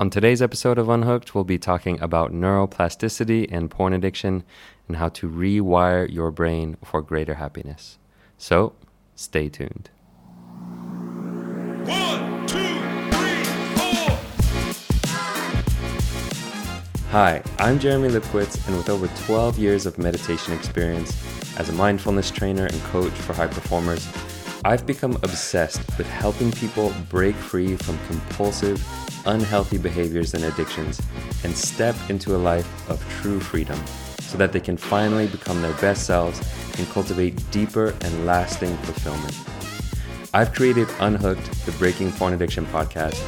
On today's episode of Unhooked, we'll be talking about neuroplasticity and porn addiction and how to rewire your brain for greater happiness. So, stay tuned. One, two, three, four. Hi, I'm Jeremy Lipkowitz, and with over 12 years of meditation experience as a mindfulness trainer and coach for high performers, I've become obsessed with helping people break free from compulsive, unhealthy behaviors and addictions and step into a life of true freedom so that they can finally become their best selves and cultivate deeper and lasting fulfillment. I've created Unhooked, the Breaking Porn Addiction podcast,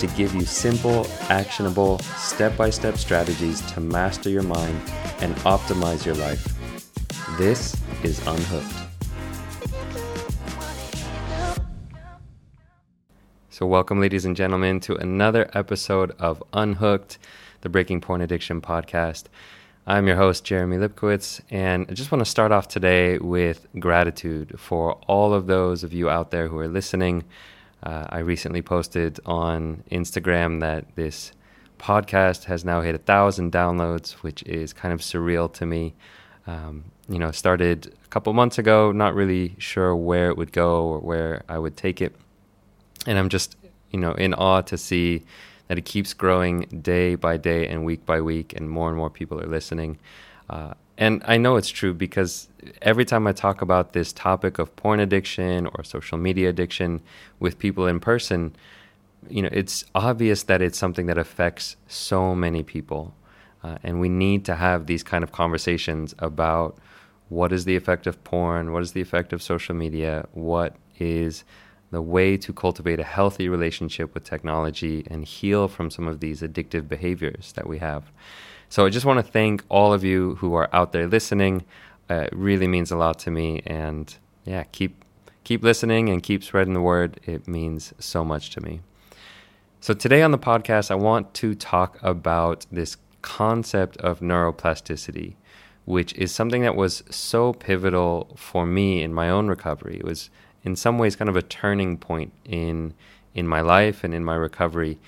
to give you simple, actionable, step by step strategies to master your mind and optimize your life. This is Unhooked. So, welcome, ladies and gentlemen, to another episode of Unhooked, the Breaking Porn Addiction podcast. I'm your host, Jeremy Lipkowitz, and I just want to start off today with gratitude for all of those of you out there who are listening. Uh, I recently posted on Instagram that this podcast has now hit a thousand downloads, which is kind of surreal to me. Um, you know, started a couple months ago, not really sure where it would go or where I would take it and I'm just you know in awe to see that it keeps growing day by day and week by week, and more and more people are listening. Uh, and I know it's true because every time I talk about this topic of porn addiction or social media addiction with people in person, you know, it's obvious that it's something that affects so many people. Uh, and we need to have these kind of conversations about what is the effect of porn, what is the effect of social media, what is the way to cultivate a healthy relationship with technology and heal from some of these addictive behaviors that we have. So I just want to thank all of you who are out there listening. Uh, it really means a lot to me, and yeah, keep keep listening and keep spreading the word. It means so much to me. So today on the podcast, I want to talk about this concept of neuroplasticity, which is something that was so pivotal for me in my own recovery. It was in some ways kind of a turning point in in my life and in my recovery.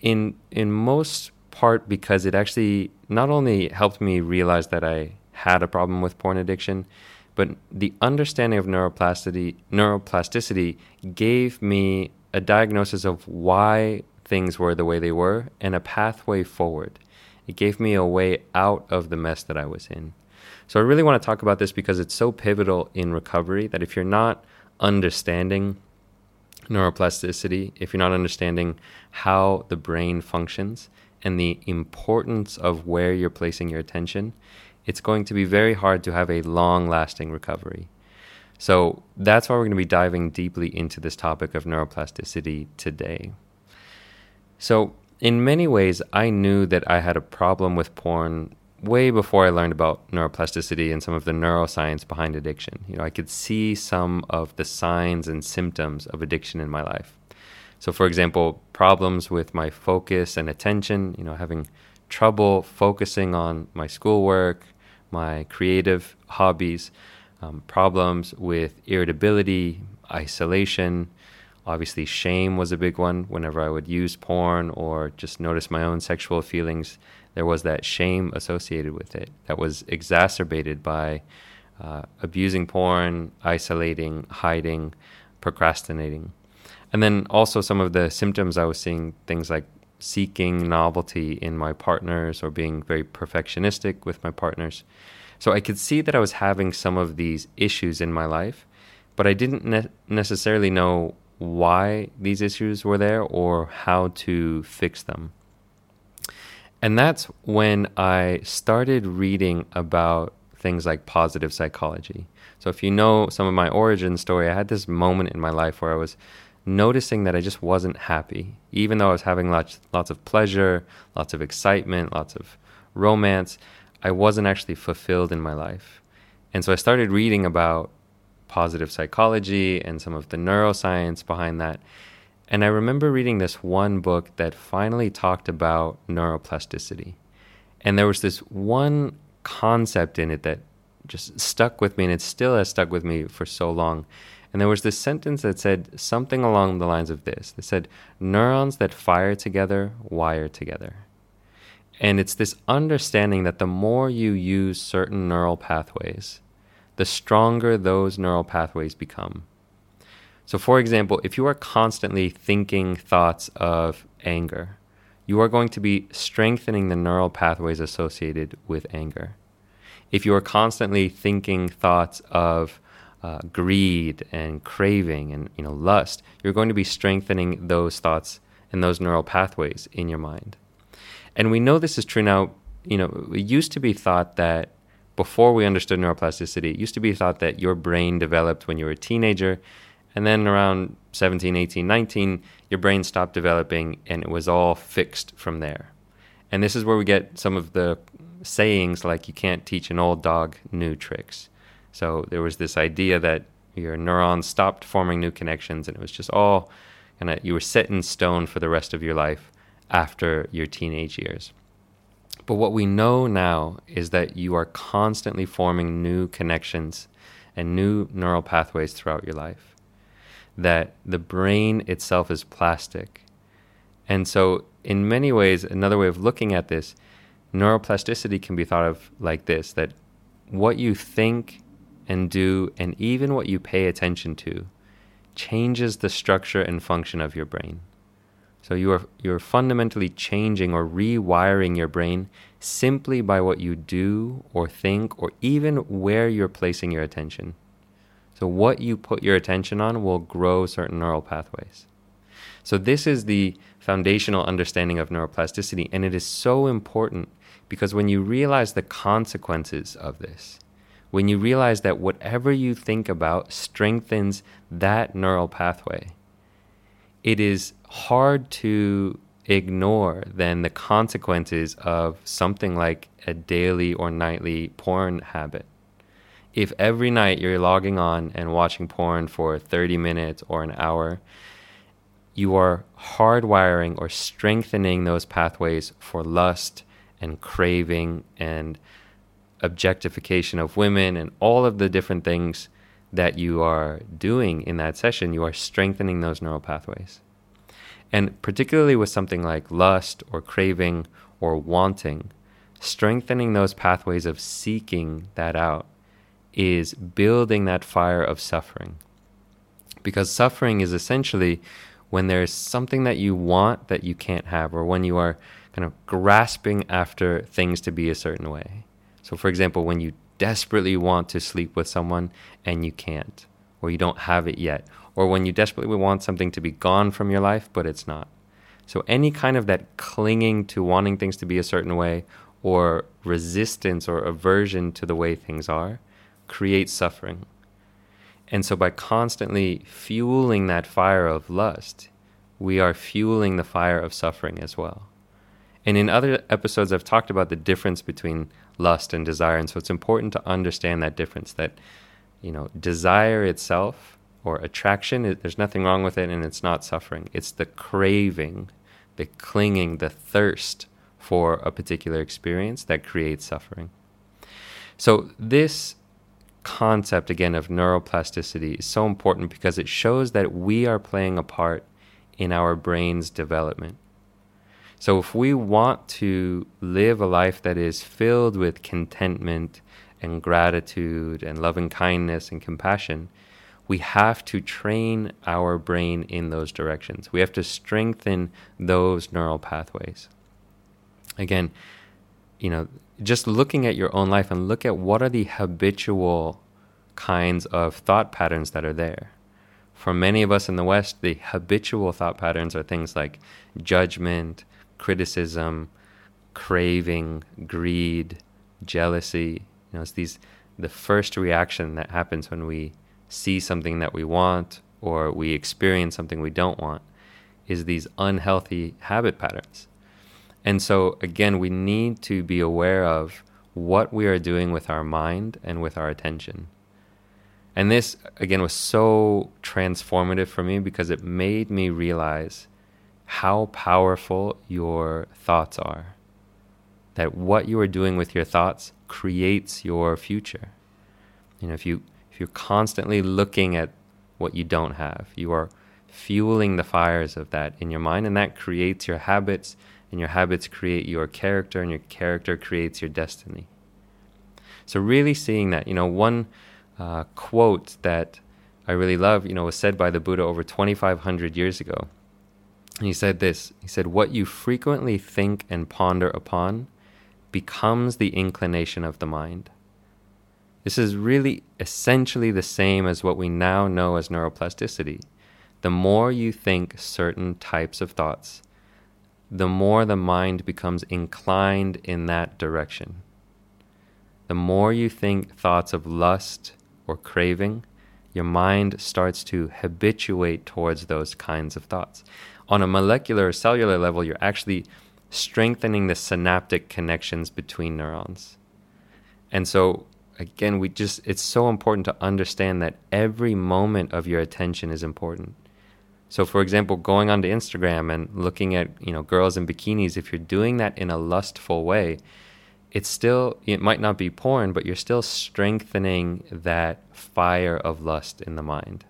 In in most part because it actually not only helped me realize that I had a problem with porn addiction, but the understanding of neuroplasticity neuroplasticity gave me a diagnosis of why things were the way they were and a pathway forward. It gave me a way out of the mess that I was in. So I really want to talk about this because it's so pivotal in recovery that if you're not understanding neuroplasticity, if you're not understanding how the brain functions and the importance of where you're placing your attention, it's going to be very hard to have a long lasting recovery. So that's why we're going to be diving deeply into this topic of neuroplasticity today. So, in many ways, I knew that I had a problem with porn way before I learned about neuroplasticity and some of the neuroscience behind addiction. You know, I could see some of the signs and symptoms of addiction in my life. So, for example, problems with my focus and attention, you know, having trouble focusing on my schoolwork, my creative hobbies, um, problems with irritability, isolation. Obviously, shame was a big one whenever I would use porn or just notice my own sexual feelings there was that shame associated with it that was exacerbated by uh, abusing porn, isolating, hiding, procrastinating. And then also some of the symptoms I was seeing things like seeking novelty in my partners or being very perfectionistic with my partners. So I could see that I was having some of these issues in my life, but I didn't ne- necessarily know why these issues were there or how to fix them. And that's when I started reading about things like positive psychology. So, if you know some of my origin story, I had this moment in my life where I was noticing that I just wasn't happy, even though I was having lots, lots of pleasure, lots of excitement, lots of romance. I wasn't actually fulfilled in my life. And so I started reading about positive psychology and some of the neuroscience behind that. And I remember reading this one book that finally talked about neuroplasticity. And there was this one concept in it that just stuck with me, and it still has stuck with me for so long. And there was this sentence that said something along the lines of this. It said, Neurons that fire together wire together. And it's this understanding that the more you use certain neural pathways, the stronger those neural pathways become. So, for example, if you are constantly thinking thoughts of anger, you are going to be strengthening the neural pathways associated with anger. If you are constantly thinking thoughts of uh, greed and craving and you know lust, you're going to be strengthening those thoughts and those neural pathways in your mind. And we know this is true now. You know, it used to be thought that before we understood neuroplasticity, it used to be thought that your brain developed when you were a teenager, and then around 17, 18, 19, your brain stopped developing and it was all fixed from there. And this is where we get some of the sayings like you can't teach an old dog new tricks. So there was this idea that your neurons stopped forming new connections and it was just all kind of you were set in stone for the rest of your life after your teenage years. But what we know now is that you are constantly forming new connections and new neural pathways throughout your life. That the brain itself is plastic. And so, in many ways, another way of looking at this, neuroplasticity can be thought of like this that what you think and do, and even what you pay attention to, changes the structure and function of your brain. So you are you're fundamentally changing or rewiring your brain simply by what you do or think or even where you're placing your attention. So what you put your attention on will grow certain neural pathways. So this is the foundational understanding of neuroplasticity and it is so important because when you realize the consequences of this, when you realize that whatever you think about strengthens that neural pathway, it is hard to ignore then the consequences of something like a daily or nightly porn habit. If every night you're logging on and watching porn for 30 minutes or an hour, you are hardwiring or strengthening those pathways for lust and craving and objectification of women and all of the different things that you are doing in that session, you are strengthening those neural pathways. And particularly with something like lust or craving or wanting, strengthening those pathways of seeking that out is building that fire of suffering. Because suffering is essentially when there's something that you want that you can't have, or when you are kind of grasping after things to be a certain way. So, for example, when you desperately want to sleep with someone and you can't, or you don't have it yet, or when you desperately want something to be gone from your life, but it's not. So, any kind of that clinging to wanting things to be a certain way, or resistance or aversion to the way things are, creates suffering. And so, by constantly fueling that fire of lust, we are fueling the fire of suffering as well. And in other episodes, I've talked about the difference between lust and desire. And so it's important to understand that difference that, you know, desire itself or attraction, it, there's nothing wrong with it and it's not suffering. It's the craving, the clinging, the thirst for a particular experience that creates suffering. So this concept again of neuroplasticity is so important because it shows that we are playing a part in our brain's development. So, if we want to live a life that is filled with contentment and gratitude and loving kindness and compassion, we have to train our brain in those directions. We have to strengthen those neural pathways. Again, you know, just looking at your own life and look at what are the habitual kinds of thought patterns that are there. For many of us in the West, the habitual thought patterns are things like judgment, criticism, craving, greed, jealousy. You know, it's these the first reaction that happens when we see something that we want or we experience something we don't want is these unhealthy habit patterns. And so again, we need to be aware of what we are doing with our mind and with our attention. And this again was so transformative for me because it made me realize how powerful your thoughts are. That what you are doing with your thoughts creates your future. You know, if you if you're constantly looking at what you don't have. You are fueling the fires of that in your mind, and that creates your habits, and your habits create your character, and your character creates your destiny. So, really seeing that, you know, one uh, quote that I really love, you know, was said by the Buddha over 2,500 years ago. And he said this He said, What you frequently think and ponder upon becomes the inclination of the mind. This is really essentially the same as what we now know as neuroplasticity. The more you think certain types of thoughts, the more the mind becomes inclined in that direction. The more you think thoughts of lust or craving, your mind starts to habituate towards those kinds of thoughts. On a molecular or cellular level, you're actually strengthening the synaptic connections between neurons. And so again, we just it's so important to understand that every moment of your attention is important. So for example, going onto Instagram and looking at, you know, girls in bikinis, if you're doing that in a lustful way, it's still it might not be porn, but you're still strengthening that fire of lust in the mind.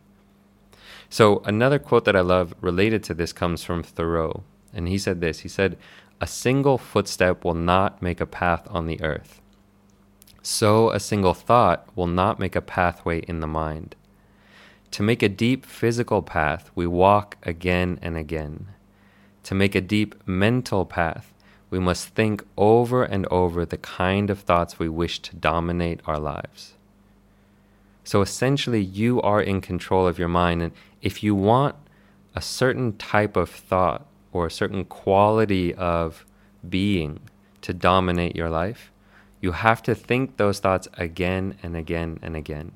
So another quote that I love related to this comes from Thoreau, and he said this. He said, "A single footstep will not make a path on the earth. So a single thought will not make a pathway in the mind. To make a deep physical path, we walk again and again. To make a deep mental path, we must think over and over the kind of thoughts we wish to dominate our lives. So essentially, you are in control of your mind. And if you want a certain type of thought or a certain quality of being to dominate your life, you have to think those thoughts again and again and again.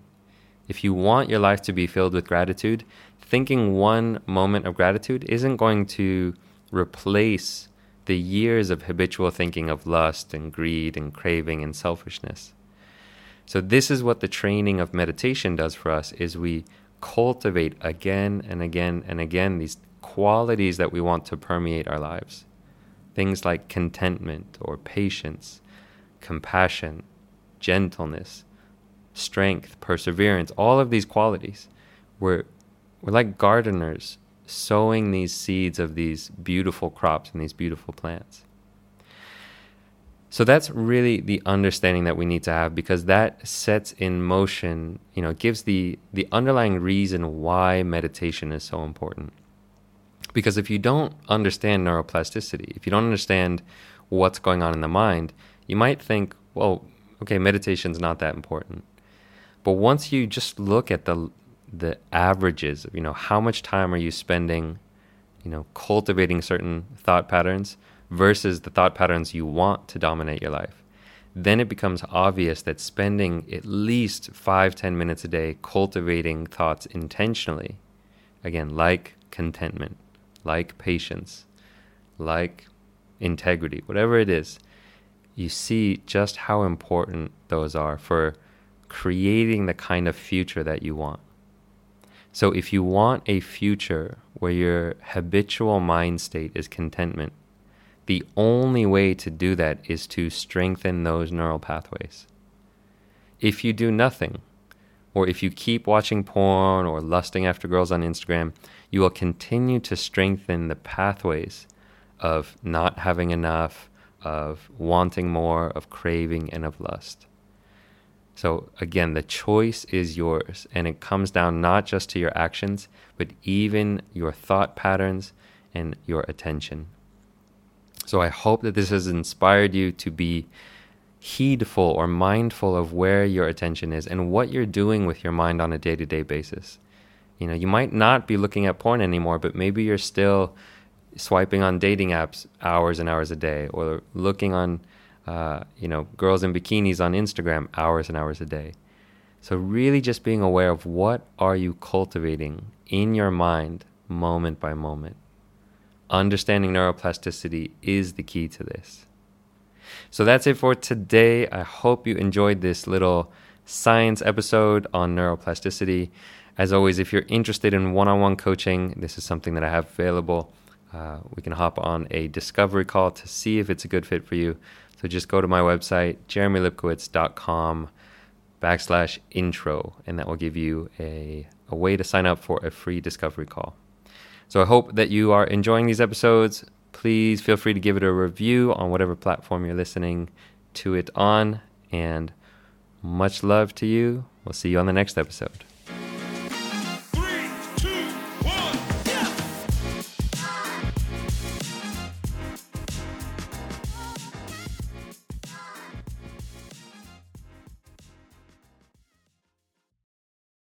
If you want your life to be filled with gratitude, thinking one moment of gratitude isn't going to replace the years of habitual thinking of lust and greed and craving and selfishness. So this is what the training of meditation does for us is we cultivate again and again and again these qualities that we want to permeate our lives. Things like contentment or patience, compassion, gentleness, strength, perseverance, all of these qualities. We're, we're like gardeners sowing these seeds of these beautiful crops and these beautiful plants. So that's really the understanding that we need to have because that sets in motion, you know, gives the the underlying reason why meditation is so important. Because if you don't understand neuroplasticity, if you don't understand what's going on in the mind, you might think, well, okay, meditation's not that important. But once you just look at the the averages of, you know, how much time are you spending, you know, cultivating certain thought patterns versus the thought patterns you want to dominate your life, then it becomes obvious that spending at least five, ten minutes a day cultivating thoughts intentionally, again, like contentment, like patience, like integrity, whatever it is, you see just how important those are for creating the kind of future that you want. So, if you want a future where your habitual mind state is contentment, the only way to do that is to strengthen those neural pathways. If you do nothing, or if you keep watching porn or lusting after girls on Instagram, you will continue to strengthen the pathways of not having enough, of wanting more, of craving, and of lust. So, again, the choice is yours, and it comes down not just to your actions, but even your thought patterns and your attention. So, I hope that this has inspired you to be heedful or mindful of where your attention is and what you're doing with your mind on a day to day basis. You know, you might not be looking at porn anymore, but maybe you're still swiping on dating apps hours and hours a day, or looking on, uh, you know, girls in bikinis on Instagram hours and hours a day. So really, just being aware of what are you cultivating in your mind, moment by moment. Understanding neuroplasticity is the key to this. So that's it for today. I hope you enjoyed this little science episode on neuroplasticity. As always, if you're interested in one on one coaching, this is something that I have available. Uh, we can hop on a discovery call to see if it's a good fit for you. So just go to my website, jeremylipkowitz.com backslash intro, and that will give you a a way to sign up for a free discovery call. So I hope that you are enjoying these episodes. Please feel free to give it a review on whatever platform you're listening to it on. And much love to you. We'll see you on the next episode.